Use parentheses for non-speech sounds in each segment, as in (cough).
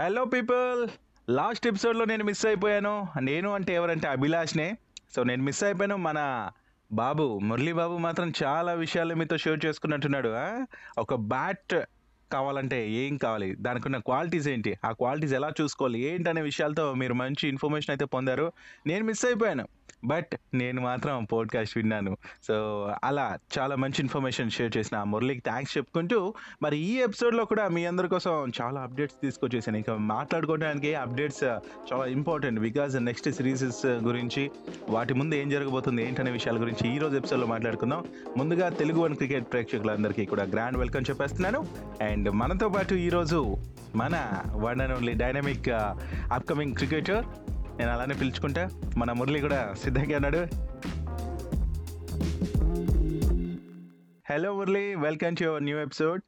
Hello people last ఎపిసోడ్లో నేను miss అయిపోయాను. నేను అంటే ఎవరంటే అభిలాష్నే. సో నేను మిస్ అయిపోయాను. మన బాబు మురళీ బాబు మాత్రం చాలా విషయాలు మీతో షేర్ చేసుకున్నట్టున్నాడు ఒక బ్యాట్ కావాలంటే ఏం కావాలి? దానికి ఉన్న క్వాలిటీస్ ఏంటి? ఆ క్వాలిటీస్ ఎలా చూసుకోవాలి? ఏంటి అనే విషయాలతో మీరు మంచి ఇన్ఫర్మేషన్ అయితే పొందారు. నేను మిస్ అయిపోయాను. బట్ నేను మాత్రం పోడ్కాస్ట్ విన్నాను. సో అలా చాలా మంచి ఇన్ఫర్మేషన్ షేర్ చేసిన మురళికి థ్యాంక్స్ చెప్పుకుంటూ మరి ఈ ఎపిసోడ్లో కూడా మీ అందరి కోసం చాలా అప్డేట్స్ తీసుకొచ్చేసాను. ఇంకా మాట్లాడుకోవడానికి అప్డేట్స్ uh, చాలా ఇంపార్టెంట్ బికాజ్ నెక్స్ట్ సిరీసెస్ గురించి వాటి ముందు ఏం జరగబోతుంది ఏంటనే విషయాల గురించి ఈ రోజు ఎపిసోడ్లో మాట్లాడుకుందాం. ముందుగా తెలుగు వన్ క్రికెట్ ప్రేక్షకులందరికీ కూడా గ్రాండ్ వెల్కమ్ చెప్పేస్తున్నాను. అండ్ మనతో పాటు ఈరోజు మన one and only dynamic upcoming cricketer నేను అలానే పిలుచుకుంటా మన మురళి కూడా సిద్ధంగా ఉన్నాడు. Hello Murali. Welcome to your new episode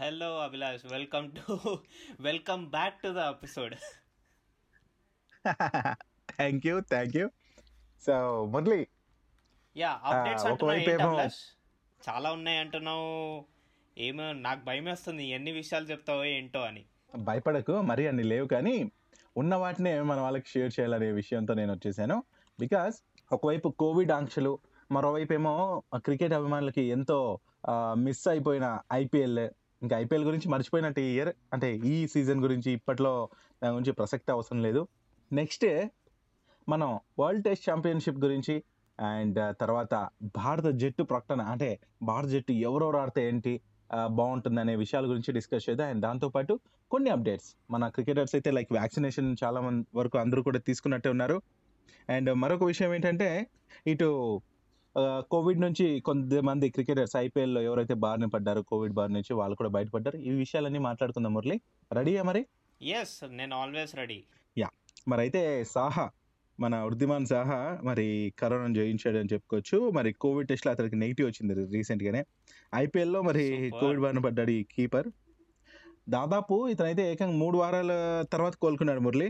hello Abhilash welcome to welcome back to the episode thank you thank you so Murali ya updates అంటున్నావు చాలా ఉన్నాయి అంటున్నావు. ఏమో నాకు భయం వేస్తుంది. ఎన్ని విషయాలు చెప్తావో ఏంటో అని. భయపడకు. మరీ అన్ని లేవు కానీ ఉన్న వాటినే మన వాళ్ళకి షేర్ చేయాలనే విషయంతో నేను వచ్చేసాను. బికాస్ ఒకవైపు కోవిడ్ ఆంక్షలు మరోవైపు ఏమో క్రికెట్ అభిమానులకి ఎంతో మిస్ అయిపోయిన ఐపీఎల్ ఇంకా ఐపీఎల్ గురించి మర్చిపోయినట్టు ఈ ఇయర్ అంటే ఈ సీజన్ గురించి ఇప్పట్లో దాని గురించి ప్రసక్తి అవసరం లేదు. నెక్స్ట్ మనం వరల్డ్ టెస్ట్ ఛాంపియన్షిప్ గురించి అండ్ తర్వాత భారత జట్టు ప్రకటన అంటే భారత జట్టు ఎవరెవరు ఆడితే ఏంటి బాగుంటుంది అనే విషయాల గురించి డిస్కస్ చేద్దాం. అండ్ దాంతోపాటు కొన్ని అప్డేట్స్. మన క్రికెటర్స్ అయితే లైక్ వ్యాక్సినేషన్ చాలా మంది వరకు అందరూ కూడా తీసుకున్నట్టే ఉన్నారు. అండ్ మరొక విషయం ఏంటంటే ఇటు కోవిడ్ నుంచి కొంతమంది క్రికెటర్స్ ఐపీఎల్లో ఎవరైతే బారిన పడ్డారో కోవిడ్ బారి నుంచి వాళ్ళు కూడా బయటపడ్డారు. ఈ విషయాలన్నీ మాట్లాడుకుందాం మురళి. రెడీయా మరి? ఎస్ నేను ఆల్వేస్ రెడీ యా. మరి అయితే సాహా మన వృద్ధిమాన్ సాహా మరి కరోనా జయించాడు అని చెప్పుకోవచ్చు. మరి కోవిడ్ టెస్ట్లో అతనికి నెగిటివ్ వచ్చింది రీసెంట్గానే. ఐపీఎల్లో మరి. కోవిడ్ బారిన పడ్డాడు ఈ కీపర్. దాదాపు ఇతనైతే ఏకంగా మూడు వారాల తర్వాత కోలుకున్నాడు మురళి.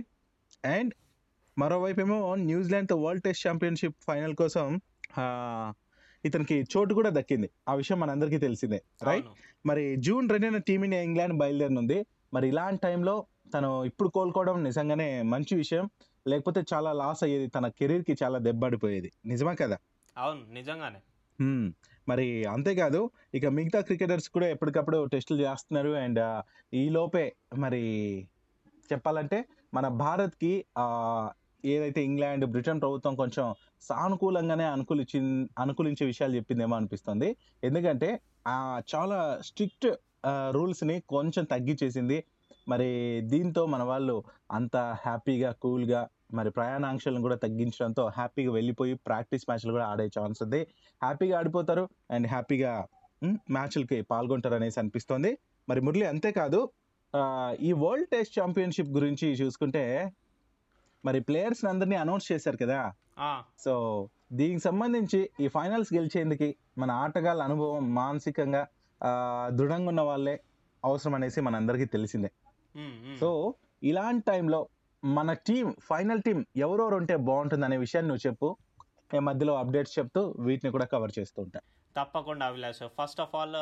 అండ్ మరోవైపు ఏమో న్యూజిలాండ్తో వరల్డ్ టెస్ట్ ఛాంపియన్షిప్ ఫైనల్ కోసం ఇతనికి చోటు కూడా దక్కింది. ఆ విషయం మనందరికీ తెలిసిందే రైట్? మరి జూన్ రెండున టీమిండియా ఇంగ్లాండ్ బయలుదేరనుంది. మరి ఇలాంటి టైంలో తను ఇప్పుడు కోలుకోవడం నిజంగానే మంచి విషయం. లేకపోతే చాలా లాస్ అయ్యేది తన కెరీర్కి చాలా దెబ్బడిపోయేది నిజమా కదా? అవును నిజంగానే. మరి అంతేకాదు ఇక మిగతా క్రికెటర్స్ కూడా ఎప్పటికప్పుడు టెస్టులు చేస్తున్నారు. అండ్ ఈ లోపే మరి చెప్పాలంటే మన భారత్కి ఏదైతే ఇంగ్లాండ్ బ్రిటన్ ప్రభుత్వం కొంచెం సానుకూలంగానే అనుకూలించి అనుకూలించే విషయాలు చెప్పిందేమో అనిపిస్తుంది. ఎందుకంటే ఆ చాలా స్ట్రిక్ట్ రూల్స్ని కొంచెం తగ్గించేసింది మరి దీంతో మన వాళ్ళు అంత హ్యాపీగా కూల్గా మరి ప్రయాణాంశాలను కూడా తగ్గించడంతో హ్యాపీగా వెళ్ళిపోయి ప్రాక్టీస్ మ్యాచ్లు కూడా ఆడే ఛాన్స్ ఉంది. హ్యాపీగా ఆడిపోతారు అండ్ హ్యాపీగా మ్యాచ్లకి పాల్గొంటారు అనేసి అనిపిస్తోంది. మరి మురళి అంతేకాదు ఈ వరల్డ్ టెస్ట్ ఛాంపియన్షిప్ గురించి చూసుకుంటే మరి ప్లేయర్స్ అందరినీ అనౌన్స్ చేశారు కదా? సో దీనికి సంబంధించి ఈ ఫైనల్స్ గెలిచేందుకు మన ఆటగాళ్ళ అనుభవం మానసికంగా దృఢంగా ఉన్న వాళ్ళే అవసరం అనేసి మనందరికీ తెలిసిందే. ఉమ్, ఉమ్. సో ఇలాంటి టైంలో మన టీం ఫైనల్ టీం ఎవరెవరు ఉంటే బాగుంటుంది అనే విషయాన్ని నువ్వు చెప్పు. నేను మధ్యలో అప్డేట్స్ చెప్తూ వీటిని కూడా కవర్ చేస్తూ ఉంటా. తప్పకుండా అభిలాష్ ఫస్ట్ ఆఫ్ ఆల్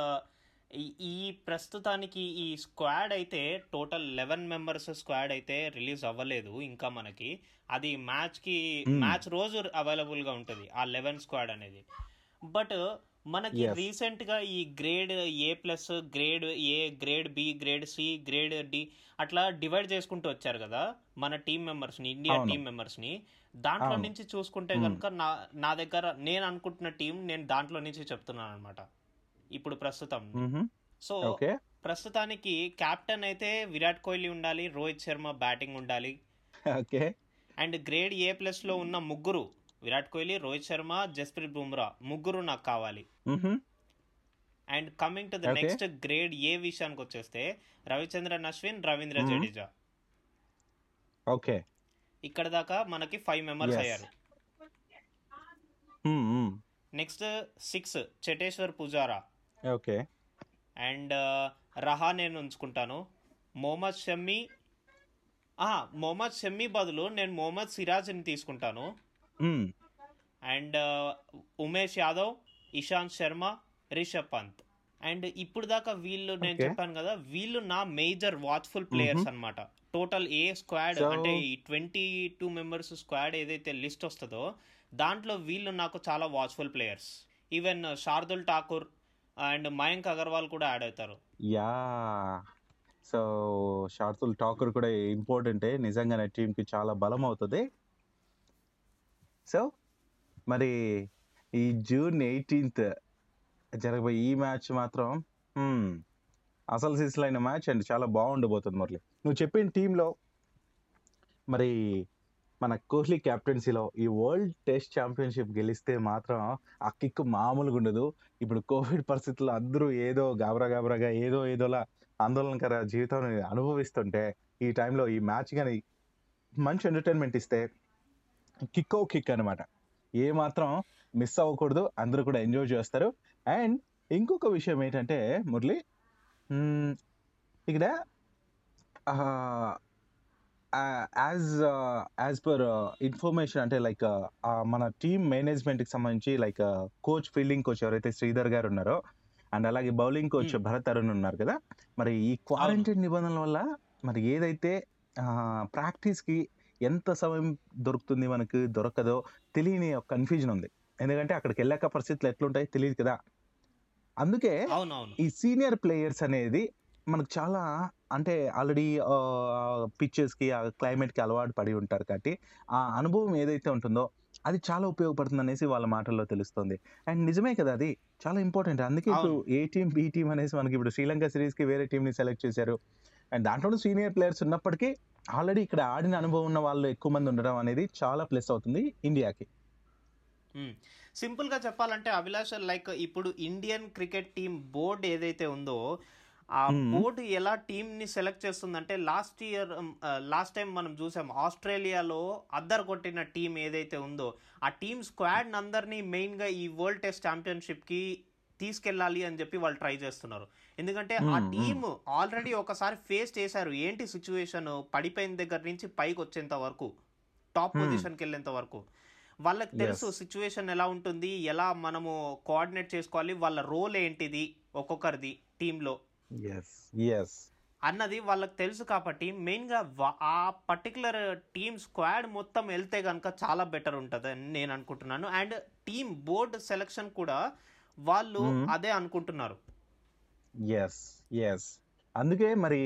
ఈ ప్రస్తుతానికి ఈ స్క్వాడ్ అయితే టోటల్ లెవెన్ మెంబర్స్ స్క్వాడ్ అయితే రిలీజ్ అవ్వలేదు ఇంకా మనకి. అది మ్యాచ్కి మ్యాచ్ రోజు అవైలబుల్గా ఉంటుంది ఆ లెవెన్ స్క్వాడ్ అనేది. బట్ మనకి. రీసెంట్గా ఈ grade A plus grade A grade B grade C grade D అట్లా డివైడ్ చేసుకుంటూ వచ్చారు కదా మన టీం మెంబర్స్ని ఇండియా. టీం మెంబర్స్ని దాంట్లో. నుంచి చూసుకుంటే కనుక నా నా దగ్గర నేను అనుకుంటున్న టీం నేను దాంట్లో నుంచి చెప్తున్నాను అనమాట ఇప్పుడు ప్రస్తుతం. సో ప్రస్తుతానికి కెప్టెన్ అయితే విరాట్ కోహ్లీ ఉండాలి రోహిత్ శర్మ బ్యాటింగ్ ఉండాలి (laughs) ఓకే అండ్ గ్రేడ్ ఏ ప్లస్లో ఉన్న ముగ్గురు విరాట్ కోహ్లీ రోహిత్ శర్మ జస్ప్రీత్ బుమ్రా ముగ్గురు నాకు కావాలి. And coming to the. Next grade A విషయానికి వచ్చేస్తే రవిచంద్రన్ అశ్విన్ రవీంద్ర. జడేజా ఓకే ఇక్కడ దాకా మనకి ఫైవ్ మెంబర్స్. అయ్యారు. Next six Cheteshwar Pujara okay and రహా నేను ఉంచుకుంటాను మొహమ్మద్ షమ్మి మొహమ్మద్ షమ్మి బదులు నేను మొహమ్మద్ సిరాజ్ని తీసుకుంటాను. అండ్ ఉమేష్ యాదవ్ ఇషాంత్ శర్మ రిషబ్ పంత్ అండ్ ఇప్పుడు దాకా వీళ్ళు నేను. చెప్పాను కదా వీళ్ళు నా మేజర్ వాచ్ఫుల్ ప్లేయర్స్ అన్నమాట. టోటల్ ఏ స్క్వాడ్ అంటే ఈ ట్వంటీ టూ మెంబర్స్ స్క్వాడ్ ఏదైతే లిస్ట్ వస్తుందో దాంట్లో వీళ్ళు నాకు చాలా watchful players even Shardul Thakur and Mayank Agarwal కూడా యాడ్ అవుతారు. యా సో షార్తుల్ టాకర్ కూడా ఇంపార్టెంటే నిజంగానే టీంకి చాలా బలం అవుతుంది. సో మరి ఈ జూన్ ఎయిటీన్త్ జరగబోయే ఈ మ్యాచ్ మాత్రం అసలు సిసిలైన మ్యాచ్ అండ్. చాలా బాగుండబోతుంది మురళి. నువ్వు చెప్పిన టీంలో మరి మన కోహ్లీ కెప్టెన్సీలో ఈ వరల్డ్ టెస్ట్ ఛాంపియన్షిప్ గెలిస్తే మాత్రం ఆ కిక్ మామూలుగా ఉండదు. ఇప్పుడు కోవిడ్ పరిస్థితుల్లో అందరూ ఏదో గాబరా గాబరాగా ఏదో ఏదోలా ఆందోళనకర జీవితం అనుభవిస్తుంటే ఈ టైంలో ఈ మ్యాచ్ కానీ మంచి ఎంటర్టైన్మెంట్ ఇస్తే కిక్ ఓ కిక్ అనమాట ఏ మాత్రం మిస్ అవ్వకూడదు అందరూ కూడా ఎంజాయ్ చేస్తారు. అండ్ ఇంకొక విషయం ఏంటంటే మురళి ఇక్కడ యాజ్ యాజ్ పర్ ఇన్ఫర్మేషన్ అంటే లైక్ మన టీమ్ మేనేజ్మెంట్కి సంబంధించి లైక్ కోచ్ ఫీల్డింగ్ కోచ్ ఎవరైతే శ్రీధర్ గారు ఉన్నారో అండ్ అలాగే బౌలింగ్ కోచ్. భరత్ అరుణ్ ఉన్నారు కదా మరి ఈ క్వారంటైన్ నిబంధనల వల్ల మరి ఏదైతే ప్రాక్టీస్కి ఎంత సమయం దొరుకుతుంది మనకు దొరకదో తెలియని ఒక కన్ఫ్యూజన్ ఉంది. ఎందుకంటే అక్కడికి వెళ్ళాక పరిస్థితులు ఎట్లుంటాయి తెలియదు కదా. అందుకే ఈ సీనియర్ ప్లేయర్స్ అనేది మనకు చాలా అంటే ఆల్రెడీ పిచ్చెస్కి ఆ క్లైమేట్కి అలవాటు పడి ఉంటారు కాబట్టి ఆ అనుభవం ఏదైతే ఉంటుందో అది చాలా ఉపయోగపడుతుంది అనేసి వాళ్ళ మాటల్లో తెలుస్తుంది. అండ్ నిజమే కదా అది. చాలా ఇంపార్టెంట్ అందుకే ఇప్పుడు. ఏ టీం బి టీం అనేసి మనకి ఇప్పుడు శ్రీలంక సిరీస్కి వేరే టీంని సెలెక్ట్ చేశారు. అండ్ దాంట్లో సీనియర్ ప్లేయర్స్ ఉన్నప్పటికీ ఆల్రెడీ ఇక్కడ ఆడిన అనుభవం ఉన్న వాళ్ళు ఎక్కువ మంది ఉండడం అనేది చాలా ప్లస్ అవుతుంది ఇండియాకి సింపుల్గా చెప్పాలంటే అభిలాష్ లైక్ ఇప్పుడు ఇండియన్ క్రికెట్ టీం బోర్డు ఏదైతే ఉందో ఆ. బోర్డు ఎలా టీమ్ని సెలెక్ట్ చేస్తుందంటే లాస్ట్ ఇయర్ లాస్ట్ టైం మనం చూసాం ఆస్ట్రేలియాలో అద్దరు కొట్టిన టీం ఏదైతే ఉందో ఆ టీమ్ స్క్వాడ్ అందరినీ మెయిన్గా ఈ వరల్డ్ టెస్ట్ ఛాంపియన్షిప్కి తీసుకెళ్ళాలి అని చెప్పి వాళ్ళు ట్రై చేస్తున్నారు. ఎందుకంటే ఆ. టీమ్ ఆల్రెడీ ఒకసారి ఫేస్ చేశారు. ఏంటి సిచ్యువేషన్ పడిపోయిన దగ్గర నుంచి పైకి వచ్చేంత వరకు టాప్. పొజిషన్కి వెళ్ళేంత వరకు. వాళ్ళకి తెలుసు. సిచ్యువేషన్ ఎలా ఉంటుంది ఎలా మనము కోఆర్డినేట్ చేసుకోవాలి వాళ్ళ రోల్ ఏంటిది ఒక్కొక్కరిది టీంలో అన్నది వాళ్ళకి తెలుసు కాబట్టి మెయిన్గా ఆ పర్టికులర్ టీమ్ స్క్వాడ్ మొత్తం వెళ్తే కనుక చాలా బెటర్ ఉంటుంది అని నేను అనుకుంటున్నాను. అండ్ టీమ్ బోర్డ్ సెలెక్షన్ కూడా వాళ్ళు. అదే అనుకుంటున్నారు. ఎస్ ఎస్ అందుకే మరి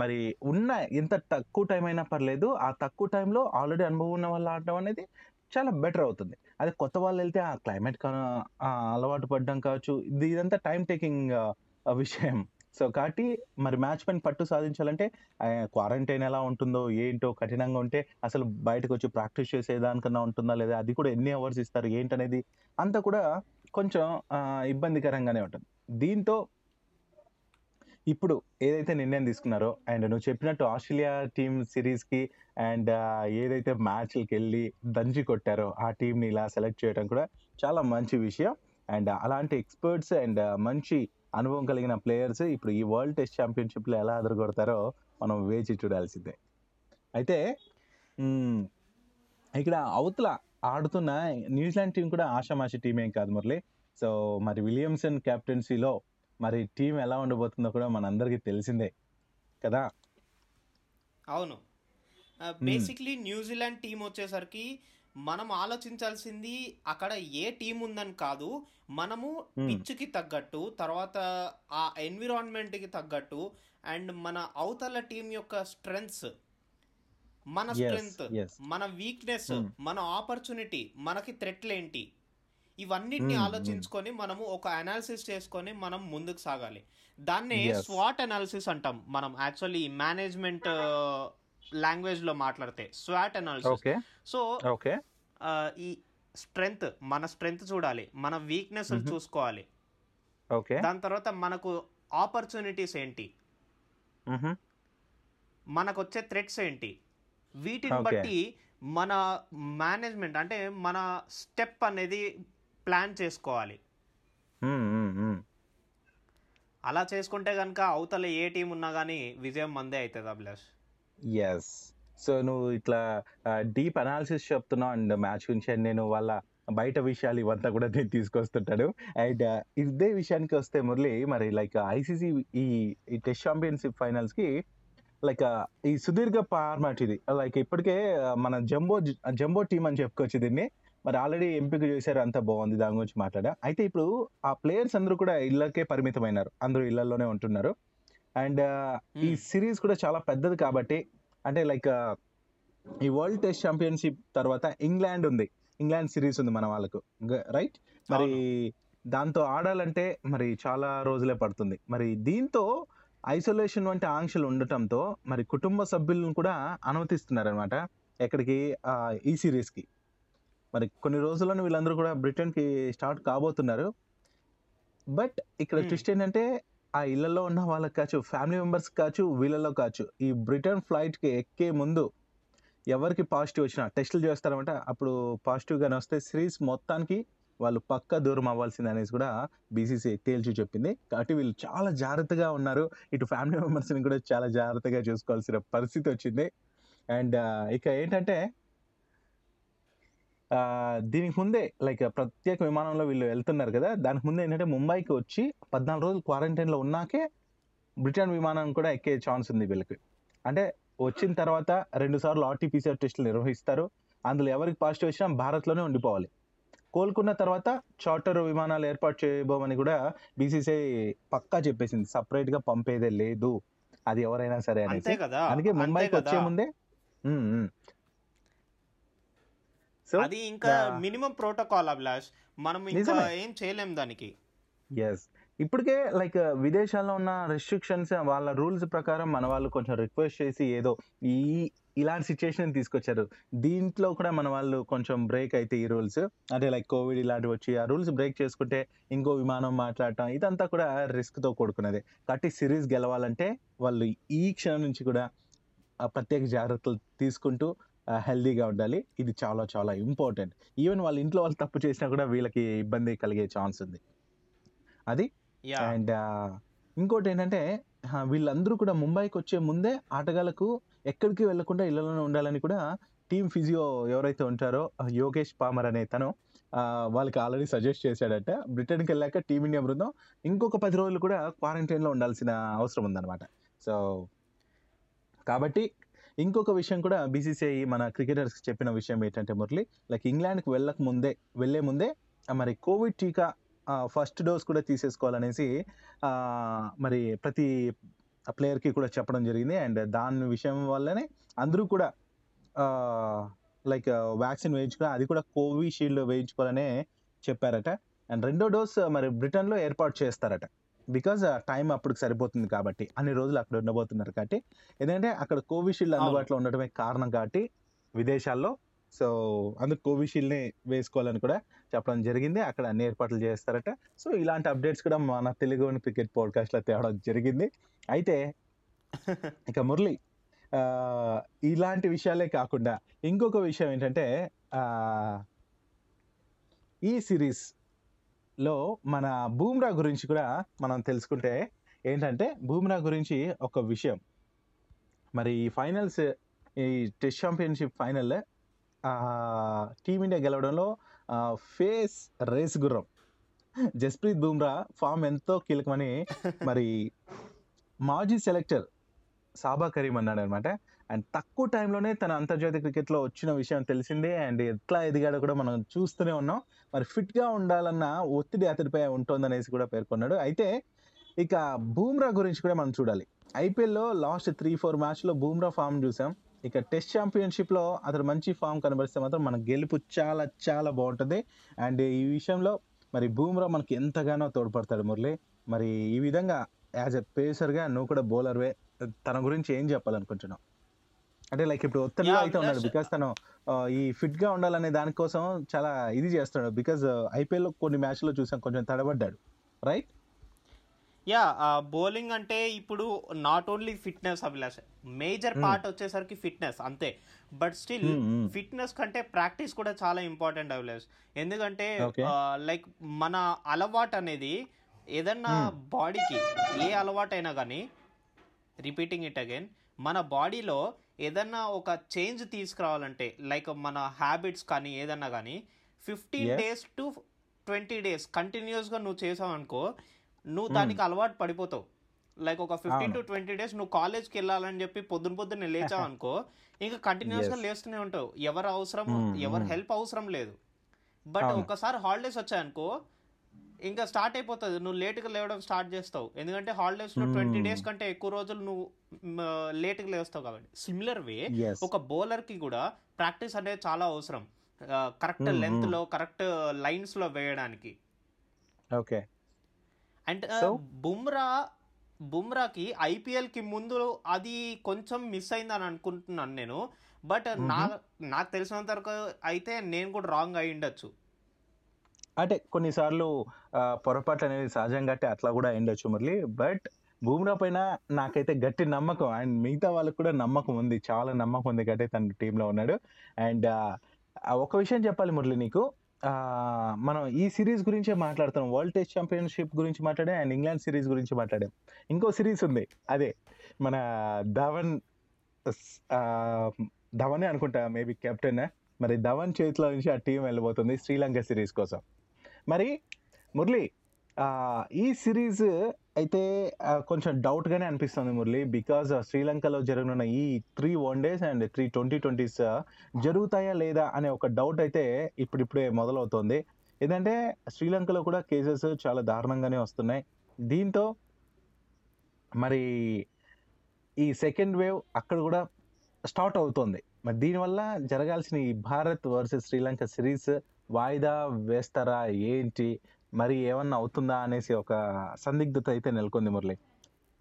మరి ఉన్న ఎంత తక్కువ టైం అయినా పర్లేదు ఆ తక్కువ టైంలో ఆల్రెడీ అనుభవం ఉన్న వాళ్ళు ఆడడం అనేది చాలా బెటర్ అవుతుంది. అదే కొత్త వాళ్ళు వెళ్తే ఆ క్లైమేట్ అలవాటు పడడం కావచ్చు ఇది ఇదంతా టైం టేకింగ్ విషయం. సో కాబట్టి మరి మ్యాచ్ పైన పట్టు సాధించాలంటే క్వారంటైన్ ఎలా ఉంటుందో ఏంటో కఠినంగా ఉంటే అసలు బయటకు వచ్చి ప్రాక్టీస్ చేసేదానికన్నా ఉంటుందా లేదా అది కూడా ఎన్ని అవర్స్ ఇస్తారు ఏంటనేది అంతా కూడా కొంచెం ఇబ్బందికరంగానే ఉంటుంది. దీంతో ఇప్పుడు ఏదైతే నిర్ణయం తీసుకున్నారో అండ్ నువ్వు చెప్పినట్టు ఆస్ట్రేలియా టీమ్ సిరీస్కి అండ్ ఏదైతే మ్యాచ్లకి వెళ్ళి దంచి కొట్టారో ఆ టీంని ఇలా సెలెక్ట్ చేయడం కూడా చాలా మంచి విషయం. అండ్ అలాంటి ఎక్స్పర్ట్స్ అండ్ మంచి అనుభవం కలిగిన ప్లేయర్స్ ఇప్పుడు ఈ వరల్డ్ టెస్ట్ ఛాంపియన్షిప్లో ఎలా ఎదుర్కొడతారో మనం వేచి చూడాల్సిందే. అయితే ఇక్కడ అవతల ఆడుతున్న న్యూజిలాండ్ టీం కూడా ఆషామాషి టీం ఏం కాదు మురళి. సో మరి విలియమ్సన్ కెప్టెన్సీలో మరి టీం ఎలా ఉండబోతుందో కూడా మనందరికీ తెలిసిందే కదా? అవును. బేసిక్లీ న్యూజిలాండ్ టీం వచ్చేసరికి మనం ఆలోచించాల్సింది అక్కడ ఏ టీం ఉందని కాదు మనము. పిచ్చుకి తగ్గట్టు తర్వాత ఆ ఎన్విరాన్మెంట్కి తగ్గట్టు అండ్ మన అవతల టీం యొక్క స్ట్రెంగ్స్ మన స్ట్రెంగ్త్. మన వీక్నెస్ Hmm. మన ఆపర్చునిటీ మనకి థ్రెట్లు ఏంటి? ఇవన్నిటిని Hmm, ఆలోచించుకొని మనము ఒక అనాలిసిస్ చేసుకొని మనం ముందుకు సాగాలి. దాన్నే. స్వాట్ అనాలిసిస్ అంటాం మనం. యాక్చువల్లీ మేనేజ్మెంట్ లాంగ్వేజ్లో మాట్లాడితే స్వాట్ అనాలిసిస్ ఓకే సో ఓకే ఈ స్ట్రెంగ్త్ మన స్ట్రెంగ్త్ చూడాలి మన వీక్నెస్ Mhm. చూసుకోవాలి. ఓకే దాని తర్వాత మనకు ఆపర్చునిటీస్ ఏంటి. మనకు వచ్చే థ్రెట్స్ ఏంటి? వీటిని. బట్టి మన మేనేజ్మెంట్ అంటే మన స్టెప్ అనేది ప్లాన్ చేసుకోవాలి. అలా చేసుకుంటే కనుక అవతల ఏ టీం ఉన్నా కానీ విజయం మందే అవుతుంది అభిలాష్ ఎస్ సో నువ్వు ఇట్లా డీప్ అనాలిసిస్ చెప్తున్నావు అండ్ మ్యాచ్ గురించి and నేను వాళ్ళ బయట విషయాలు ఇవంతా కూడా నేను తీసుకొస్తుంటాడు అండ్ ఇదే విషయానికి వస్తే మురళి మరి లైక్ ఐసీసీ ఈ ఈ టెస్ట్ ఛాంపియన్షిప్ ఫైనల్స్కి లైక్ ఈ సుదీర్ఘ ఫార్మాట్ ఇది. లైక్ ఇప్పటికే మన జంబో జంబో టీం అని చెప్పుకోవచ్చు దీన్ని. మరి ఆల్రెడీ ఎంపిక చేశారు అంతా బాగుంది దాని గురించి మాట్లాడా. అయితే ఇప్పుడు ఆ ప్లేయర్స్ అందరూ కూడా ఇళ్ళకే పరిమితమైనారు. అందరూ ఇళ్ళలోనే ఉంటున్నారు. అండ్ ఈ Hmm. సిరీస్ కూడా చాలా పెద్దది కాబట్టి అంటే లైక్ ఈ వరల్డ్ టెస్ట్ ఛాంపియన్షిప్ తర్వాత ఇంగ్లాండ్ ఉంది. ఇంగ్లాండ్ సిరీస్ ఉంది మన వాళ్ళకు. రైట్? మరి దాంతో ఆడాలంటే మరి చాలా రోజులే పడుతుంది. మరి దీంతో ఐసోలేషన్ వంటి ఆంక్షలు ఉండటంతో మరి కుటుంబ సభ్యులను కూడా అనుమతిస్తున్నారు అనమాట ఎక్కడికి ఆ, ఈ సిరీస్కి మరి కొన్ని రోజుల్లోనే వీళ్ళందరూ కూడా బ్రిటన్కి స్టార్ట్ కాబోతున్నారు. బట్ ఇక్కడ. ట్విస్ట్ ఏంటంటే ఆ ఇళ్ళలో ఉన్న వాళ్ళకి కావచ్చు ఫ్యామిలీ మెంబర్స్ కావచ్చు వీళ్ళలో కావచ్చు ఈ బ్రిటన్ ఫ్లైట్కి ఎక్కే ముందు ఎవరికి పాజిటివ్ వచ్చినా టెస్టులు చేస్తారన్నమాట. అప్పుడు పాజిటివ్ గానే వస్తే సిరీస్ మొత్తానికి వాళ్ళు పక్క దూరం అవ్వాల్సింది అనేసి కూడా బీసీసీ తేల్చి చెప్పింది. కాబట్టి వీళ్ళు చాలా జాగ్రత్తగా ఉన్నారు. ఇటు ఫ్యామిలీ మెంబర్స్ని కూడా చాలా జాగ్రత్తగా చూసుకోవాల్సిన పరిస్థితి వచ్చింది. అండ్ ఇక ఏంటంటే దీనికి ముందే లైక్ ప్రత్యేక విమానంలో వీళ్ళు వెళ్తున్నారు కదా దానికి ముందే ఏంటంటే ముంబైకి వచ్చి పద్నాలుగు రోజులు క్వారంటైన్లో ఉన్నాకే బ్రిటన్ విమానం కూడా ఎక్కే ఛాన్స్ ఉంది వీళ్ళకి. అంటే వచ్చిన తర్వాత రెండు సార్లు ఆర్టీపీసీఆర్ టెస్టులు నిర్వహిస్తారు. అందులో ఎవరికి పాజిటివ్ వచ్చినా భారత్లోనే ఉండిపోవాలి. కోలుకున్న తర్వాత చార్టర్ విమానాలు ఏర్పాటు చేయబోమని కూడా బీసీసీఐ పక్కా చెప్పేసింది. సపరేట్గా పంపేదే లేదు. అది ఎవరైనా సరే అంతే అనేసి కదా. అందుకే ముంబైకి. వచ్చే ముందే. సో అది ఇంకా. Minimum protocol Abhilash. మనం ఇంకా. ఏం చేయలేం దానికి. ఎస్ ఇప్పటికే లైక్ విదేశాల్లో ఉన్న రెస్ట్రిక్షన్స్ వాళ్ళ రూల్స్ ప్రకారం మన వాళ్ళు కొంచెం రిక్వెస్ట్ చేసి ఏదో ఈ ఇలాంటి సిచ్యుయేషన్ తీసుకొచ్చారు. దీంట్లో కూడా మన వాళ్ళు కొంచెం బ్రేక్ అయితే ఈ రూల్స్ అంటే లైక్ కోవిడ్ ఇలాంటివి వచ్చి ఆ రూల్స్ బ్రేక్ చేసుకుంటే ఇంకో విమానం మాట్లాడటం ఇదంతా కూడా రిస్క్తో కూడుకున్నది. కాబట్టి సిరీస్ గెలవాలంటే వాళ్ళు ఈ క్షణం నుంచి కూడా ఆ ప్రత్యేక జాగ్రత్తలు తీసుకుంటూ హెల్దీగా ఉండాలి. ఇది చాలా చాలా ఇంపార్టెంట్ ఈవెన్ వాళ్ళ ఇంట్లో వాళ్ళు తప్పు చేసినా కూడా వీళ్ళకి ఇబ్బంది కలిగే ఛాన్స్ ఉంది. అది యా అండ్ ఇంకోటి ఏంటంటే ఆ, వీళ్ళందరూ కూడా ముంబైకి వచ్చే ముందే ఆటగాళ్ళకు ఎక్కడికి వెళ్ళకుండా ఇళ్ళలోనే ఉండాలని కూడా టీమ్ ఫిజియో ఎవరైతే ఉంటారో ఆ, యోగేష్ పామర్ అనే తను ఆ, వాళ్ళకి ఆల్రెడీ సజెస్ట్ చేశాడట. బ్రిటన్కి వెళ్ళాక టీమిండియా బృందం ఇంకొక పది రోజులు కూడా క్వారంటైన్లో ఉండాల్సిన అవసరం ఉందన్నమాట. సో కాబట్టి ఇంకొక విషయం కూడా బీసీసీఐ మన క్రికెటర్స్కి చెప్పిన విషయం ఏంటంటే మురళి లైక్ ఇంగ్లాండ్కి వెళ్ళక ముందే వెళ్ళే ముందే ఆ, మరి కోవిడ్ టీకా ఫస్ట్ డోస్ కూడా తీసేసుకోవాలనేసి మరి ప్రతి ప్లేయర్కి కూడా చెప్పడం జరిగింది. అండ్ దాని విషయం వల్లనే అందరూ కూడా లైక్ వ్యాక్సిన్ వేయించుకుని అది కూడా కోవిషీల్డ్ వేయించుకోవాలనే చెప్పారట. అండ్ రెండో డోస్ మరి బ్రిటన్లో ఏర్పాటు చేస్తారట. బికాజ్ టైం అప్పటికి సరిపోతుంది కాబట్టి అన్ని రోజులు అక్కడ ఉండబోతున్నారు కాబట్టి. ఎందుకంటే అక్కడ కోవిషీల్డ్. అందుబాటులో ఉండటమే కారణం కాబట్టి విదేశాల్లో సో అందుకు కోవిషీల్డ్ని వేసుకోవాలని కూడా చెప్పడం జరిగింది. అక్కడ అన్ని ఏర్పాట్లు చేస్తారట. సో ఇలాంటి అప్డేట్స్ కూడా మన తెలుగు క్రికెట్ పాడ్కాస్ట్లో తేవడం జరిగింది. అయితే (laughs) ఇక మురళి ఇలాంటి విషయాలే కాకుండా ఇంకొక విషయం ఏంటంటే ఈ సిరీస్లో మన బూమ్రా గురించి కూడా మనం తెలుసుకుంటే ఏంటంటే బూమ్రా గురించి ఒక విషయం. మరి ఈ ఫైనల్స్ ఈ test championship final team India గెలవడంలో face race గుర్రం. జస్ప్రీత్ బూమ్రా ఫామ్ ఎంతో కీలకమని మరి మాజీ సెలెక్టర్ సాబా కరీం అన్నాడు అనమాట అండ్ తక్కువ టైంలోనే తన అంతర్జాతీయ క్రికెట్లో వచ్చిన విషయం తెలిసిందే. అండ్ ఎట్లా ఎదిగాడో కూడా మనం చూస్తూనే ఉన్నాం. మరి ఫిట్గా ఉండాలన్న ఒత్తిడి అతడిపై ఉంటుందనేసి కూడా పేర్కొన్నాడు. అయితే ఇక బూమ్రా గురించి కూడా మనం చూడాలి. ఐపీఎల్లో లాస్ట్ త్రీ ఫోర్ మ్యాచ్లో బూమ్రా ఫామ్ చూసాం. ఇక టెస్ట్ ఛాంపియన్షిప్లో అతడు మంచి ఫామ్ కనబరిస్తే మాత్రం మన గెలుపు చాలా చాలా బాగుంటుంది. అండ్ ఈ విషయంలో మరి బూమ్రా మనకి ఎంతగానో తోడ్పడతాడు మురళి. మరి ఈ విధంగా యాజ్ ఎ పేసర్గా నువ్వు కూడా బౌలర్వే తన గురించి ఏం చెప్పాలనుకుంటున్నావు? అంటే లైక్ ఇప్పుడు ఒత్తిడిలో అయితే ఉన్నాడు. బికాస్ తను ఈ ఫిట్గా ఉండాలనే దానికోసం చాలా ఇది చేస్తున్నాడు. బికాస్ ఐపీఎల్లో కొన్ని మ్యాచ్లో చూసాం కొంచెం తడబడ్డాడు. రైట్? యా బౌలింగ్ అంటే ఇప్పుడు not only fitness Abhilash major part వచ్చేసరికి ఫిట్నెస్ అంతే but still Hmm, hmm. Fitness కంటే ప్రాక్టీస్ కూడా చాలా ఇంపార్టెంట్ అభిలాష్ ఎందుకంటే. లైక్ మన అలవాటు అనేది ఏదన్నా బాడీకి ఏ అలవాటు అయినా కానీ రిపీటింగ్ ఇట్ అగైన్ మన బాడీలో ఏదన్నా ఒక చేంజ్ తీసుకురావాలంటే లైక్ మన హ్యాబిట్స్ కానీ ఏదన్నా కానీ fifteen. Days to twenty days కంటిన్యూస్గా నువ్వు చేసావు అనుకో నువ్వు దానికి అలవాటు పడిపోతావు. లైక్ ఒక ఫిఫ్టీన్ టు. ట్వంటీ డేస్ నువ్వు కాలేజ్కి వెళ్ళాలని చెప్పి పొద్దున పొద్దున్న లేచావు (laughs) అనుకో ఇంకా కంటిన్యూస్గా Yes. లేస్తూనే ఉంటావు. ఎవరు అవసరం ఎవరు. హెల్ప్ అవసరం లేదు. బట్. ఒకసారి హాలిడేస్ వచ్చాయనుకో ఇంకా స్టార్ట్ అయిపోతుంది. నువ్వు లేట్గా లేవడం స్టార్ట్ చేస్తావు. ఎందుకంటే హాలిడేస్లో ట్వంటీ Mm. డేస్ కంటే ఎక్కువ రోజులు నువ్వు లేట్గా లేస్తావు కాబట్టి. సిమిలర్ వే ఒక బౌలర్కి కూడా ప్రాక్టీస్ అనేది చాలా అవసరం. కరెక్ట్ లెంత్లో కరెక్ట్ లైన్స్లో వేయడానికి. Okay and? బుమ్రా బుమ్రాకి ఐపీఎల్కి ముందు అది కొంచెం మిస్ అయిందని అనుకుంటున్నాను నేను. బట్ నా నాకు తెలిసినంత వరకు అయితే నేను కూడా రాంగ్ అయి ఉండొచ్చు. అంటే కొన్నిసార్లు పొరపాట్లు అనేది సహజంగా అంటే అట్లా కూడా అయిండొచ్చు మురళి. బట్ బూమ్రా పైన నాకైతే గట్టి నమ్మకం. అండ్ మిగతా వాళ్ళకి కూడా నమ్మకం ఉంది. చాలా నమ్మకం ఉంది కాబట్టి తన టీంలో ఉన్నాడు. అండ్ ఒక విషయం చెప్పాలి మురళి నీకు. మనం ఈ సిరీస్ గురించే మాట్లాడుతున్నాం. వరల్డ్ టెస్ట్ ఛాంపియన్షిప్ గురించి మాట్లాడాం అండ్ ఇంగ్లాండ్ సిరీస్ గురించి మాట్లాడాం. ఇంకో సిరీస్ ఉంది. అదే మన ధవన్ ధవనే అనుకుంటా మేబీ కెప్టెన్. మరి ధవన్ చేతిలో నుంచి ఆ టీం వెళ్ళిపోతుంది శ్రీలంక సిరీస్ కోసం. మరి మురళి ఈ సిరీస్ అయితే కొంచెం డౌట్గానే అనిపిస్తుంది మురళి. బికాజ్ శ్రీలంకలో జరగనున్న ఈ three one days and three twenty twenties జరుగుతాయా లేదా అనే ఒక డౌట్ అయితే ఇప్పుడిప్పుడే మొదలవుతోంది. ఏంటంటే శ్రీలంకలో కూడా కేసెస్ చాలా దారుణంగానే వస్తున్నాయి. దీంతో మరి ఈ సెకండ్ వేవ్ అక్కడ కూడా స్టార్ట్ అవుతోంది. మరి దీనివల్ల జరగాల్సిన ఈ భారత్ వర్సెస్ శ్రీలంక సిరీస్ వాయిదా వేస్తారా ఏంటి? మరి ఏమన్నా అవుతుందా అనేసి ఒక సందిగ్ధత అయితే నెలకొంది మురళి.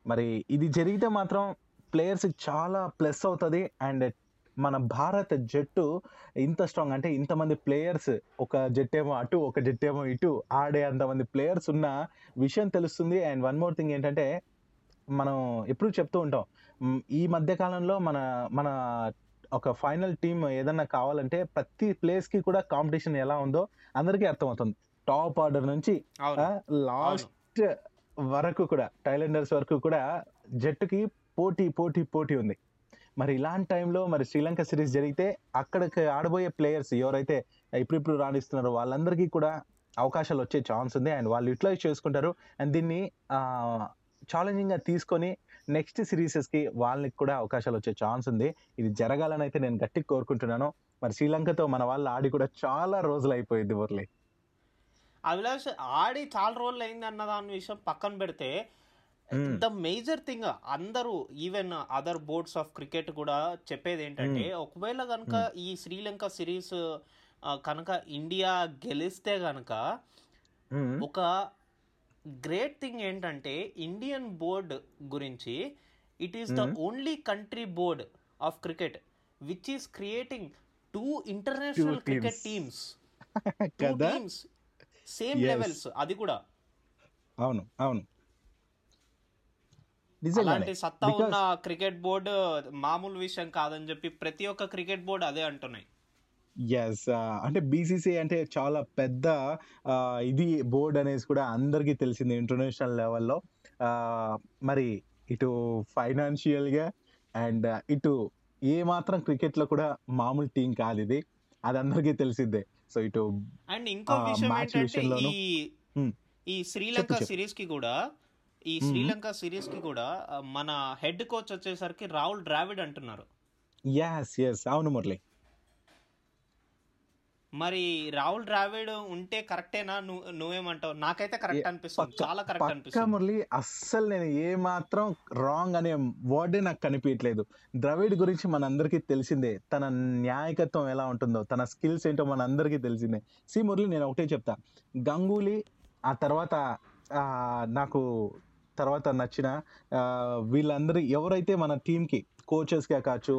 మరి ఇది జరిగితే మాత్రం ప్లేయర్స్కి చాలా ప్లస్ అవుతుంది అండ్ మన భారత జట్టు ఇంత స్ట్రాంగ్ అంటే ఇంతమంది ప్లేయర్స్ ఒక జట్టేమో ఏమో అటు ఒక జట్టేమో ఏమో ఇటు ఆడే అంతమంది ప్లేయర్స్ ఉన్న విషయం తెలుస్తుంది. అండ్ వన్ మోర్ థింగ్ ఏంటంటే మనం ఎప్పుడు చెప్తూ ఉంటాం ఈ మధ్య కాలంలో మన మన ఒక ఫైనల్ టీం ఏదన్నా కావాలంటే ప్రతి ప్లేస్కి కూడా కాంపిటీషన్ ఎలా ఉందో అందరికీ అర్థమవుతుంది. టాప్ ఆర్డర్ నుంచి లాస్ట్ వరకు కూడా టైలెండర్స్ వరకు కూడా జట్టుకి పోటీ పోటీ పోటీ ఉంది. మరి ఇలాంటి టైంలో మరి శ్రీలంక సిరీస్ జరిగితే అక్కడికి ఆడబోయే ప్లేయర్స్ ఎవరైతే ఇప్పుడిప్పుడు రాణిస్తున్నారో వాళ్ళందరికీ కూడా అవకాశాలు వచ్చే ఛాన్స్ ఉంది. అండ్ వాళ్ళు యూటిలైజ్ చేసుకుంటారు. అండ్ దీన్ని ఛాలెంజింగ్గా తీసుకొని నెక్స్ట్ సిరీసెస్కి వాళ్ళకి కూడా అవకాశాలు వచ్చే ఛాన్స్ ఉంది. ఇది జరగాలని అయితే నేను గట్టిగా కోరుకుంటున్నాను. మరి శ్రీలంకతో మన వాళ్ళు ఆడి కూడా చాలా రోజులు అయిపోయింది మురళి. అభిలాష్ ఆడి చాలా రోజులు అయింది అన్న దాని విషయం పక్కన పెడితే Hmm. ద మేజర్ థింగ్ అందరూ even other boards of cricket కూడా చెప్పేది ఏంటంటే ఒకవేళ కనుక ఈ శ్రీలంక సిరీస్ కనుక ఇండియా గెలిస్తే కనుక. ఒక గ్రేట్ థింగ్ ఏంటంటే ఇండియన్ బోర్డ్ గురించి it is the only country board of cricket which is creating two international cricket. Teams teams same. Levels అది కూడా. అవును అవును. అలాంటి సత్తా ఉన్న క్రికెట్ బోర్డు మామూలు విషయం కాదని చెప్పి ప్రతి ఒక్క క్రికెట్ బోర్డు అదే అంటున్నాయి. ఎస్ అంటే బీసీసీ అంటే చాలా పెద్ద ఇది బోర్డ్ అనేసి కూడా అందరికీ తెలిసింది ఇంటర్నేషనల్ లెవెల్లో. మరి ఇటు ఫైనాన్షియల్గా అండ్ ఇటు ఏ మాత్రం క్రికెట్లో కూడా మామూలు టీం కాదు ఇది. అది అందరికీ తెలిసిందే సో ఇటు అండ్ ఇంకో విషయం ఏంటంటే. ఈ. ఈ శ్రీలంక. సిరీస్కి కూడా ఈ. శ్రీలంక సిరీస్కి కూడా మన హెడ్ కోచ్ వచ్చేసరికి రాహుల్ ద్రావిడ్ అంటున్నారు ఎస్ ఎస్ అవును మురళి మరి రాహుల్ ద్రావిడ్ ఉంటే కరెక్టేనా? నువ్వు నువ్వేమంటావు? నాకైతే కరెక్ట్ అనిపిస్తుంది. చాలా కరెక్ట్ అనిపిస్తుంది. మురళి అస్సలు నేను ఏ మాత్రం రాంగ్ అనే వర్డే నాకు కనిపించట్లేదు. ద్రవిడ్ గురించి మనందరికీ తెలిసిందే. తన న్యాయకత్వం ఎలా ఉంటుందో తన స్కిల్స్ ఏంటో మనందరికీ తెలిసిందే. సి మురళి నేను ఒకటే చెప్తా. గంగూలీ ఆ తర్వాత నాకు తర్వాత నచ్చిన వీళ్ళందరూ ఎవరైతే మన టీంకి కోచెస్గా కావచ్చు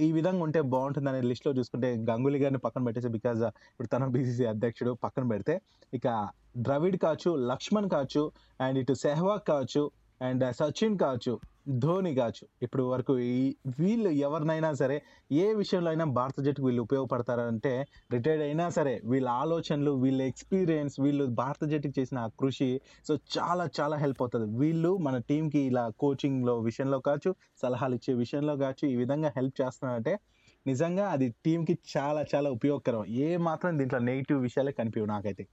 ఈ విధంగా ఉంటే బాగుంటుంది అనే లిస్ట్లో చూసుకుంటే గంగూలీ గారిని పక్కన పెట్టేసి బికాజ్ ఇప్పుడు తన బీసీసీ అధ్యక్షుడు పక్కన పెడితే ఇక ద్రవిడ్ కావచ్చు లక్ష్మణ్ కావచ్చు అండ్ ఇటు సెహ్వాగ్ కావచ్చు అండ్ సచిన్ కావచ్చు ధోని కావచ్చు. ఇప్పుడు వరకు ఈ వీళ్ళు ఎవరినైనా సరే ఏ విషయంలో అయినా భారత జట్టుకు వీళ్ళు ఉపయోగపడతారంటే రిటైర్డ్ అయినా సరే వీళ్ళ ఆలోచనలు వీళ్ళ ఎక్స్పీరియన్స్ వీళ్ళు భారత జట్టుకి చేసిన ఆ కృషి సో చాలా చాలా హెల్ప్ అవుతుంది. వీళ్ళు మన టీంకి ఇలా కోచింగ్లో విషయంలో కావచ్చు సలహాలు ఇచ్చే విషయంలో కావచ్చు ఈ విధంగా హెల్ప్ చేస్తున్నారంటే నిజంగా అది టీంకి చాలా చాలా ఉపయోగకరం. ఏ మాత్రం దీంట్లో నెగిటివ్ విషయాలే కనిపించవు నాకైతే.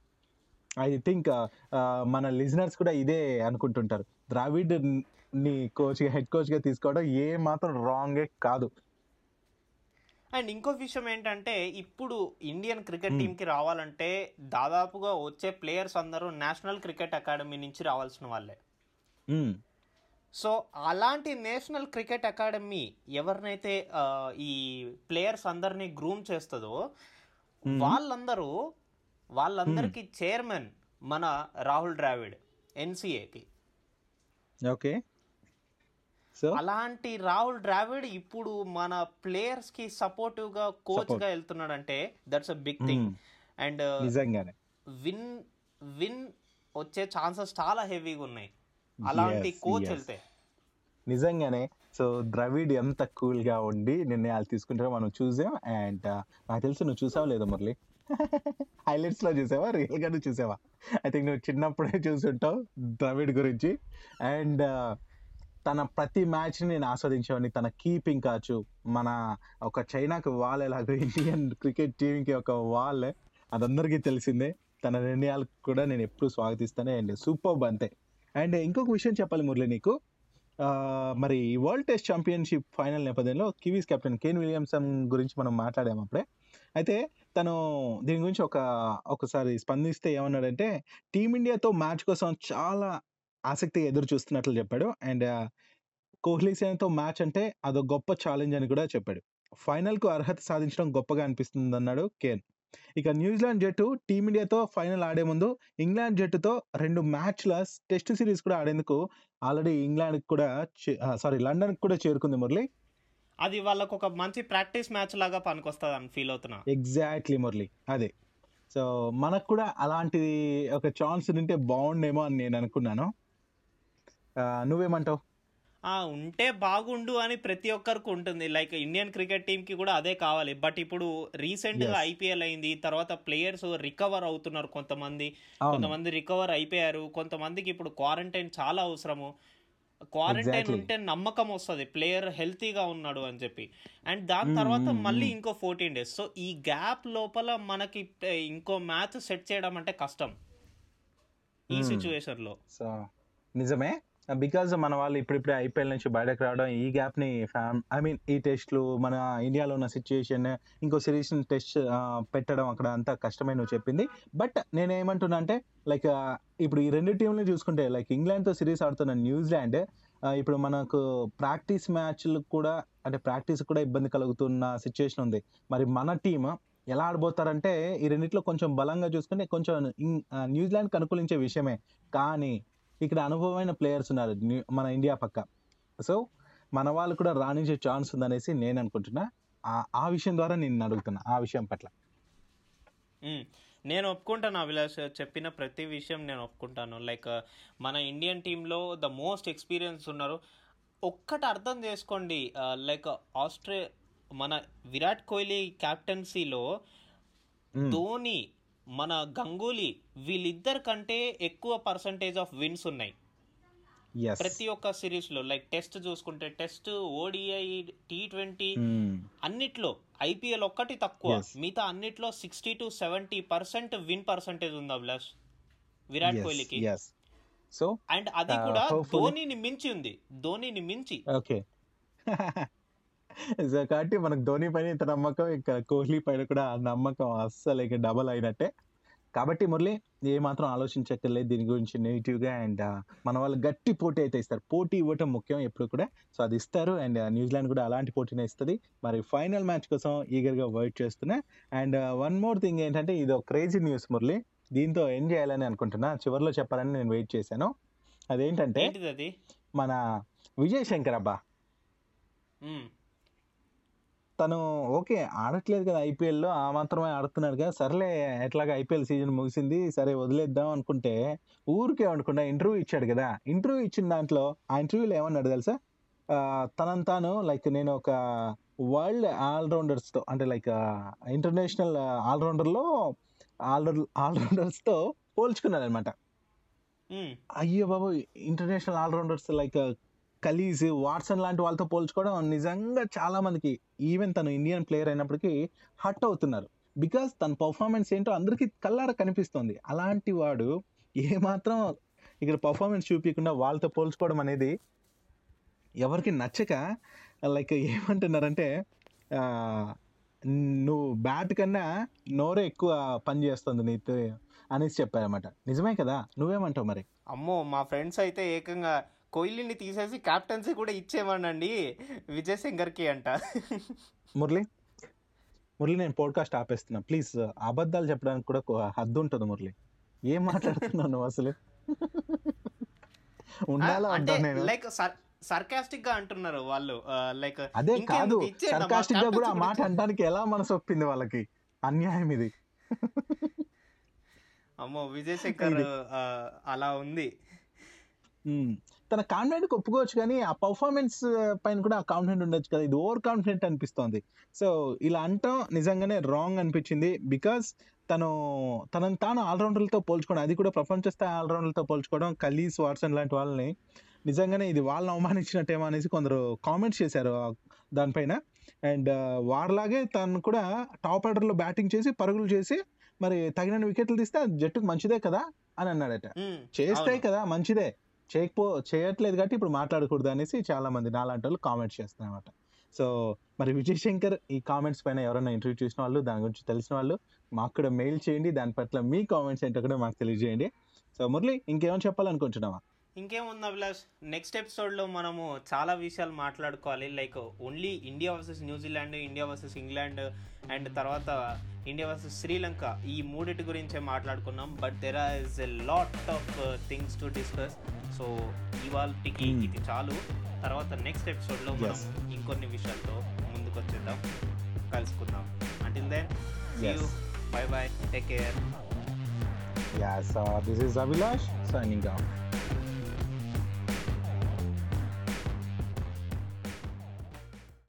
ఐ థింక్ uh, uh, మన లిజనర్స్ కూడా ఇదే అనుకుంటుంటారు. ద్రావిడ్ ని కోచ్ హెడ్ కోచ్గా తీసుకోవడం ఏ మాత్రం రాంగే కాదు అండ్ ఇంకో విషయం ఏంటంటే ఇప్పుడు ఇండియన్ క్రికెట్. టీంకి రావాలంటే దాదాపుగా వచ్చే ప్లేయర్స్ అందరూ నేషనల్ క్రికెట్ అకాడమీ నుంచి రావాల్సిన వాళ్ళే. సో అలాంటి నేషనల్ క్రికెట్ అకాడమీ ఎవరినైతే ఈ ప్లేయర్స్ అందరినీ గ్రూమ్ చేస్తుందో. వాళ్ళందరూ వాళ్ళందరికీ చైర్మన్ మన రాహుల్ ద్రావిడ్ ఎన్సీఏకి ఓకే సో అలాంటి రాహుల్ ద్రావిడ్ ఇప్పుడు మన ప్లేయర్స్కి సపోర్టివ్గా కోచ్. గా వెళ్తున్నాడంటే that's a big thing. And నిజంగానే. విన్ విన్ వచ్చే ఛాన్సెస్ చాలా హెవీగా ఉన్నాయి. అలాంటి కోచ్. వెళ్తే. నిజంగానే. సో ద్రవిడ్ ఎంత కూల్గా ఉండి నిర్ణయాలు తీసుకుంటారో మనం చూసాం. అండ్ నాకు తెలిసి నువ్వు చూసావా లేదా మురళి? (laughs) హైలైట్స్లో చూసావా? రియల్గా నువ్వు చూసావా? ఐ థింక్ నువ్వు చిన్నప్పుడే చూసుంటావు ద్రవిడ్ గురించి. అండ్ తన ప్రతి మ్యాచ్ని నేను ఆస్వాదించేవాడిని. తన కీపింగ్ కావచ్చు మన ఒక చైనాకి వాల్ ఎలాగో ఇండియన్ క్రికెట్ టీంకి ఒక ఒక వాల్ అదందరికీ తెలిసిందే. తన నిర్ణయాలు కూడా నేను ఎప్పుడు స్వాగతిస్తానే అండ్ సూపర్ అంతే. అండ్ ఇంకొక విషయం చెప్పాలి మురళి నీకు. మరి వరల్డ్ టెస్ట్ ఛాంపియన్షిప్ ఫైనల్ నేపథ్యంలో కివీస్ కెప్టెన్ కేన్ విలియమ్సన్ గురించి మనం మాట్లాడాము అప్పుడే. అయితే తను దీని గురించి ఒక ఒకసారి స్పందిస్తే ఏమన్నాడంటే టీమిండియాతో మ్యాచ్ కోసం చాలా ఆసక్తిగా ఎదురు చూస్తున్నట్లు చెప్పాడు. అండ్ కోహ్లీ సేనతో మ్యాచ్ అంటే అదొక గొప్ప ఛాలెంజ్ అని కూడా చెప్పాడు. ఫైనల్కు అర్హత సాధించడం గొప్పగా అనిపిస్తుంది అన్నాడు కేన్. ఇక న్యూజిలాండ్ జట్టు టీమిండియాతో ఫైనల్ ఆడే ముందు ఇంగ్లాండ్ జట్టుతో రెండు మ్యాచ్ల టెస్ట్ సిరీస్ కూడా ఆడేందుకు ఆల్రెడీ ఇంగ్లాండ్ కూడా సారీ లండన్ కూడా చేరుకుంది మురళి. అది వాళ్ళకు ఒక మంచి ప్రాక్టీస్ మ్యాచ్ లాగా పనికొస్తుంది అని ఫీల్ అవుతున్నా. ఎగ్జాక్ట్లీ మురళి. అదే. సో మనకు కూడా అలాంటిది ఒక ఛాన్స్ ఉంటే బాగుండేమో అని నేను అనుకున్నాను. నువ్వేమంటావు? ఆ ఉంటే బాగుండు అని ప్రతి ఒక్కరికి ఉంటుంది. లైక్ ఇండియన్ క్రికెట్ టీమ్కి కూడా అదే కావాలి. బట్ ఇప్పుడు రీసెంట్గా Yes. ఐపీఎల్ అయింది. తర్వాత ప్లేయర్స్ రికవర్ అవుతున్నారు కొంతమంది. కొంతమంది రికవర్ అయిపోయారు. కొంతమందికి ఇప్పుడు క్వారంటైన్ చాలా అవసరము. క్వారంటైన్. ఉంటే నమ్మకం వస్తుంది. ప్లేయర్ హెల్తీగా ఉన్నాడు అని చెప్పి. అండ్ దాని తర్వాత మళ్ళీ. ఇంకో ఫోర్టీన్ డేస్. సో ఈ గ్యాప్ లోపల మనకి ఇంకో మ్యాచ్ సెట్ చేయడం అంటే కష్టం. ఈ Mm. సిచ్యువేషన్లో సో నిజమే. బికాజ్ మన వాళ్ళు ఇప్పుడిప్పుడే ఐపీఎల్ నుంచి బయటకు రావడం ఈ గ్యాప్ని ఐ మీన్ ఈ టెస్ట్లు మన ఇండియాలో ఉన్న సిచ్యుయేషన్ ఇంకో సిరీస్ టెస్ట్ పెట్టడం అక్కడ అంతా కష్టమే నువ్వు చెప్పింది. బట్ నేనేమంటున్నా అంటే లైక్ ఇప్పుడు ఈ రెండు టీంలు చూసుకుంటే లైక్ ఇంగ్లాండ్తో సిరీస్ ఆడుతున్న న్యూజిలాండ్ ఇప్పుడు మనకు ప్రాక్టీస్ మ్యాచ్లు కూడా అంటే ప్రాక్టీస్ కూడా ఇబ్బంది కలుగుతున్న సిచ్యువేషన్ ఉంది. మరి మన టీం ఎలా ఆడబోతారంటే ఈ రెండిట్లో కొంచెం బలంగా చూసుకుంటే కొంచెం న్యూజిలాండ్కి అనుకూలించే విషయమే. కానీ ఇక్కడ అనుభవమైన ప్లేయర్స్ ఉన్నారు మన ఇండియా పక్క. సో మన వాళ్ళు కూడా రాణించే ఛాన్స్ ఉందనేసి నేను అనుకుంటున్నా. ఆ- ఆ విషయం ద్వారా నేను అడుగుతున్నా ఆ విషయం పట్ల. నేను ఒప్పుకుంటాను అభిలాష్ చెప్పిన ప్రతి విషయం నేను ఒప్పుకుంటాను. లైక్ మన ఇండియన్ టీంలో ద మోస్ట్ ఎక్స్పీరియన్స్ ఉన్నారు. ఒక్కటి అర్థం చేసుకోండి లైక్ ఆస్ట్రే మన విరాట్ కోహ్లీ క్యాప్టెన్సీలో. ధోని మన గంగూలీ వీళ్ళిద్దరి కంటే ఎక్కువ పర్సంటేజ్ ఆఫ్ విన్స్ ఉన్నాయి. ప్రతి ఒక్క సిరీస్లో లైక్ టెస్ట్ చూసుకుంటే test ODI T twenty hmm. అన్నిట్లో ఐపీఎల్ ఒక్కటి తక్కువ. మిగతా అన్నిట్లో sixty to seventy percent win percentage ఉంది అభిలాష్ విరాట్ కోహ్లీకి. సో అండ్ అది Uh, కూడా ధోనిని మించి ఉంది ధోనిని మించి ఓకే (laughs) కాబట్టి మనకు ధోని పైన ఇంత నమ్మకం ఇంకా కోహ్లీ పైన కూడా ఆ నమ్మకం అస్సలు ఇక డబల్ అయినట్టే. కాబట్టి మురళి ఏ మాత్రం ఆలోచించక్కర్లేదు దీని గురించి నెగిటివ్గా అండ్ మన వాళ్ళు గట్టి పోటీ అయితే ఇస్తారు. పోటీ ఇవ్వటం ముఖ్యం ఎప్పుడు కూడా. సో అది ఇస్తారు అండ్ న్యూజిలాండ్ కూడా అలాంటి పోటీనే ఇస్తుంది. మరి ఫైనల్ మ్యాచ్ కోసం ఈగర్గా వెయిట్ చేస్తున్నా. అండ్ వన్ మోర్ థింగ్ ఏంటంటే ఇది ఒక క్రేజీ న్యూస్ మురళి. దీంతో ఏం చేయాలని అనుకుంటున్నా. చివరిలో చెప్పాలని నేను వెయిట్ చేశాను. అదేంటంటే మన విజయ్ శంకర్ అబ్బా. తను ఓకే ఆడట్లేదు కదా ఐపీఎల్లో ఆ మాత్రమే ఆడుతున్నాడు కదా. సర్లే ఎట్లాగా ఐపీఎల్ సీజన్ ముగిసింది సరే వదిలేద్దాం అనుకుంటే ఊరికే అనుకున్నా ఇంటర్వ్యూ ఇచ్చాడు కదా. ఇంటర్వ్యూ ఇచ్చిన దాంట్లో ఆ ఇంటర్వ్యూలో ఏమన్నాడు తెలుసా? తనను తాను లైక్ నేను ఒక వరల్డ్ ఆల్రౌండర్స్తో అంటే లైక్ ఇంటర్నేషనల్ ఆల్రౌండర్లో ఆల్రౌండర్ ఆల్రౌండర్స్తో పోల్చుకున్నాడు అనమాట. అయ్యో బాబు international allrounders like Kallis Watson లాంటి వాళ్ళతో పోల్చుకోవడం నిజంగా చాలా మందికి ఈవెన్ తను ఇండియన్ ప్లేయర్ అయినప్పటికీ హట్ అవుతున్నారు. బికాస్ తన పర్ఫార్మెన్స్ ఏంటో అందరికీ కల్లార కనిపిస్తుంది. అలాంటి వాడు ఏమాత్రం ఇక్కడ పర్ఫార్మెన్స్ చూపించకుండా వాళ్ళతో పోల్చుకోవడం అనేది ఎవరికి నచ్చక లైక్ ఏమంటున్నారంటే నువ్వు బ్యాట్ కన్నా నోరే ఎక్కువ పని చేస్తుంది నీతో అనేసి చెప్పారన్నమాట. నిజమే కదా? నువ్వేమంటావు మరి? అమ్మో మా ఫ్రెండ్స్ అయితే ఏకంగా కోహ్లీని తీసేసి క్యాప్టెన్సీ కూడా ఇచ్చేవాడండి విజయ్ శంకర్కి అంట. మురళి మురళి నేను పోడ్కాస్ట్ ఆపేస్తున్నా. ప్లీజ్ అబద్ధాలు చెప్పడానికి కూడా హద్దు ఉంటుంది మురళి. ఏం మాట్లాడుతున్నావు నువ్వు అసలు? (laughs) ఉండాలా అంటే లైక్ సర్కాస్టిక్గా అంటున్నారు వాళ్ళు. లైక్ అదే కాదు సర్కాస్టిక్గా కూడా ఆ మాట అంటే (laughs) అనడానికి ఎలా మనసు ఒప్పింది వాళ్ళకి? అన్యాయం ఇది. అమ్మో విజయ్ శంకర్ అలా ఉంది. తన కాన్ఫిడెంట్ ఒప్పుకోవచ్చు కానీ ఆ పర్ఫార్మెన్స్ పైన కూడా ఆ కాన్ఫిడెంట్ ఉండొచ్చు కదా. ఇది ఓవర్ కాన్ఫిడెంట్ అనిపిస్తోంది. సో ఇలా అంటాం. నిజంగానే రాంగ్ అనిపించింది. బికాస్ తను తనని తాను ఆల్రౌండర్లతో పోల్చుకోవడం అది కూడా ప్రపంచ స్థాయి ఆల్రౌండర్లతో పోల్చుకోవడం కలీస్ వాట్సన్ లాంటి వాళ్ళని నిజంగానే ఇది వాళ్ళని అవమానించినట్టేమో అనేసి కొందరు కామెంట్స్ చేశారు దానిపైన. అండ్ వారిలాగే తను కూడా టాప్ ఆర్డర్లో బ్యాటింగ్ చేసి పరుగులు చేసి మరి తగిన వికెట్లు తీస్తే జట్టుకు మంచిదే కదా అని అన్నాడట. చేస్తే. కదా మంచిదే. చేయకపో చేయట్లేదు కాబట్టి ఇప్పుడు మాట్లాడకూడదు అనేసి చాలా మంది నాలాంటి వాళ్ళు కామెంట్స్ చేస్తున్నారన్నమాట. సో మరి విజయ్ శంకర్ ఈ కామెంట్స్ పైన ఎవరైనా ఇంటర్వ్యూ చూసిన వాళ్ళు దాని గురించి తెలిసిన వాళ్ళు మాకు కూడా మెయిల్ చేయండి. దాని పట్ల మీ కామెంట్స్ ఏంటో కూడా మాకు తెలియజేయండి. సో మురళి ఇంకేమైనా చెప్పాలనుకుంటున్నావా ఇంకేముంది అభిలాష్? నెక్స్ట్ ఎపిసోడ్లో మనము చాలా విషయాలు మాట్లాడుకోవాలి. Like only India versus New Zealand India versus England and తర్వాత ఇండియా వర్సెస్ శ్రీలంక ఈ మూడిటి గురించే మాట్లాడుకున్నాం but there is a lot of things to discuss so ఇవాళకి. ఇది చాలు. తర్వాత నెక్స్ట్ ఎపిసోడ్లో మనం. ఇంకొన్ని విషయాలతో ముందుకు వచ్చేద్దాం కలుసుకుందాం until then. Bye bye take care yeah so this is Abhilash signing off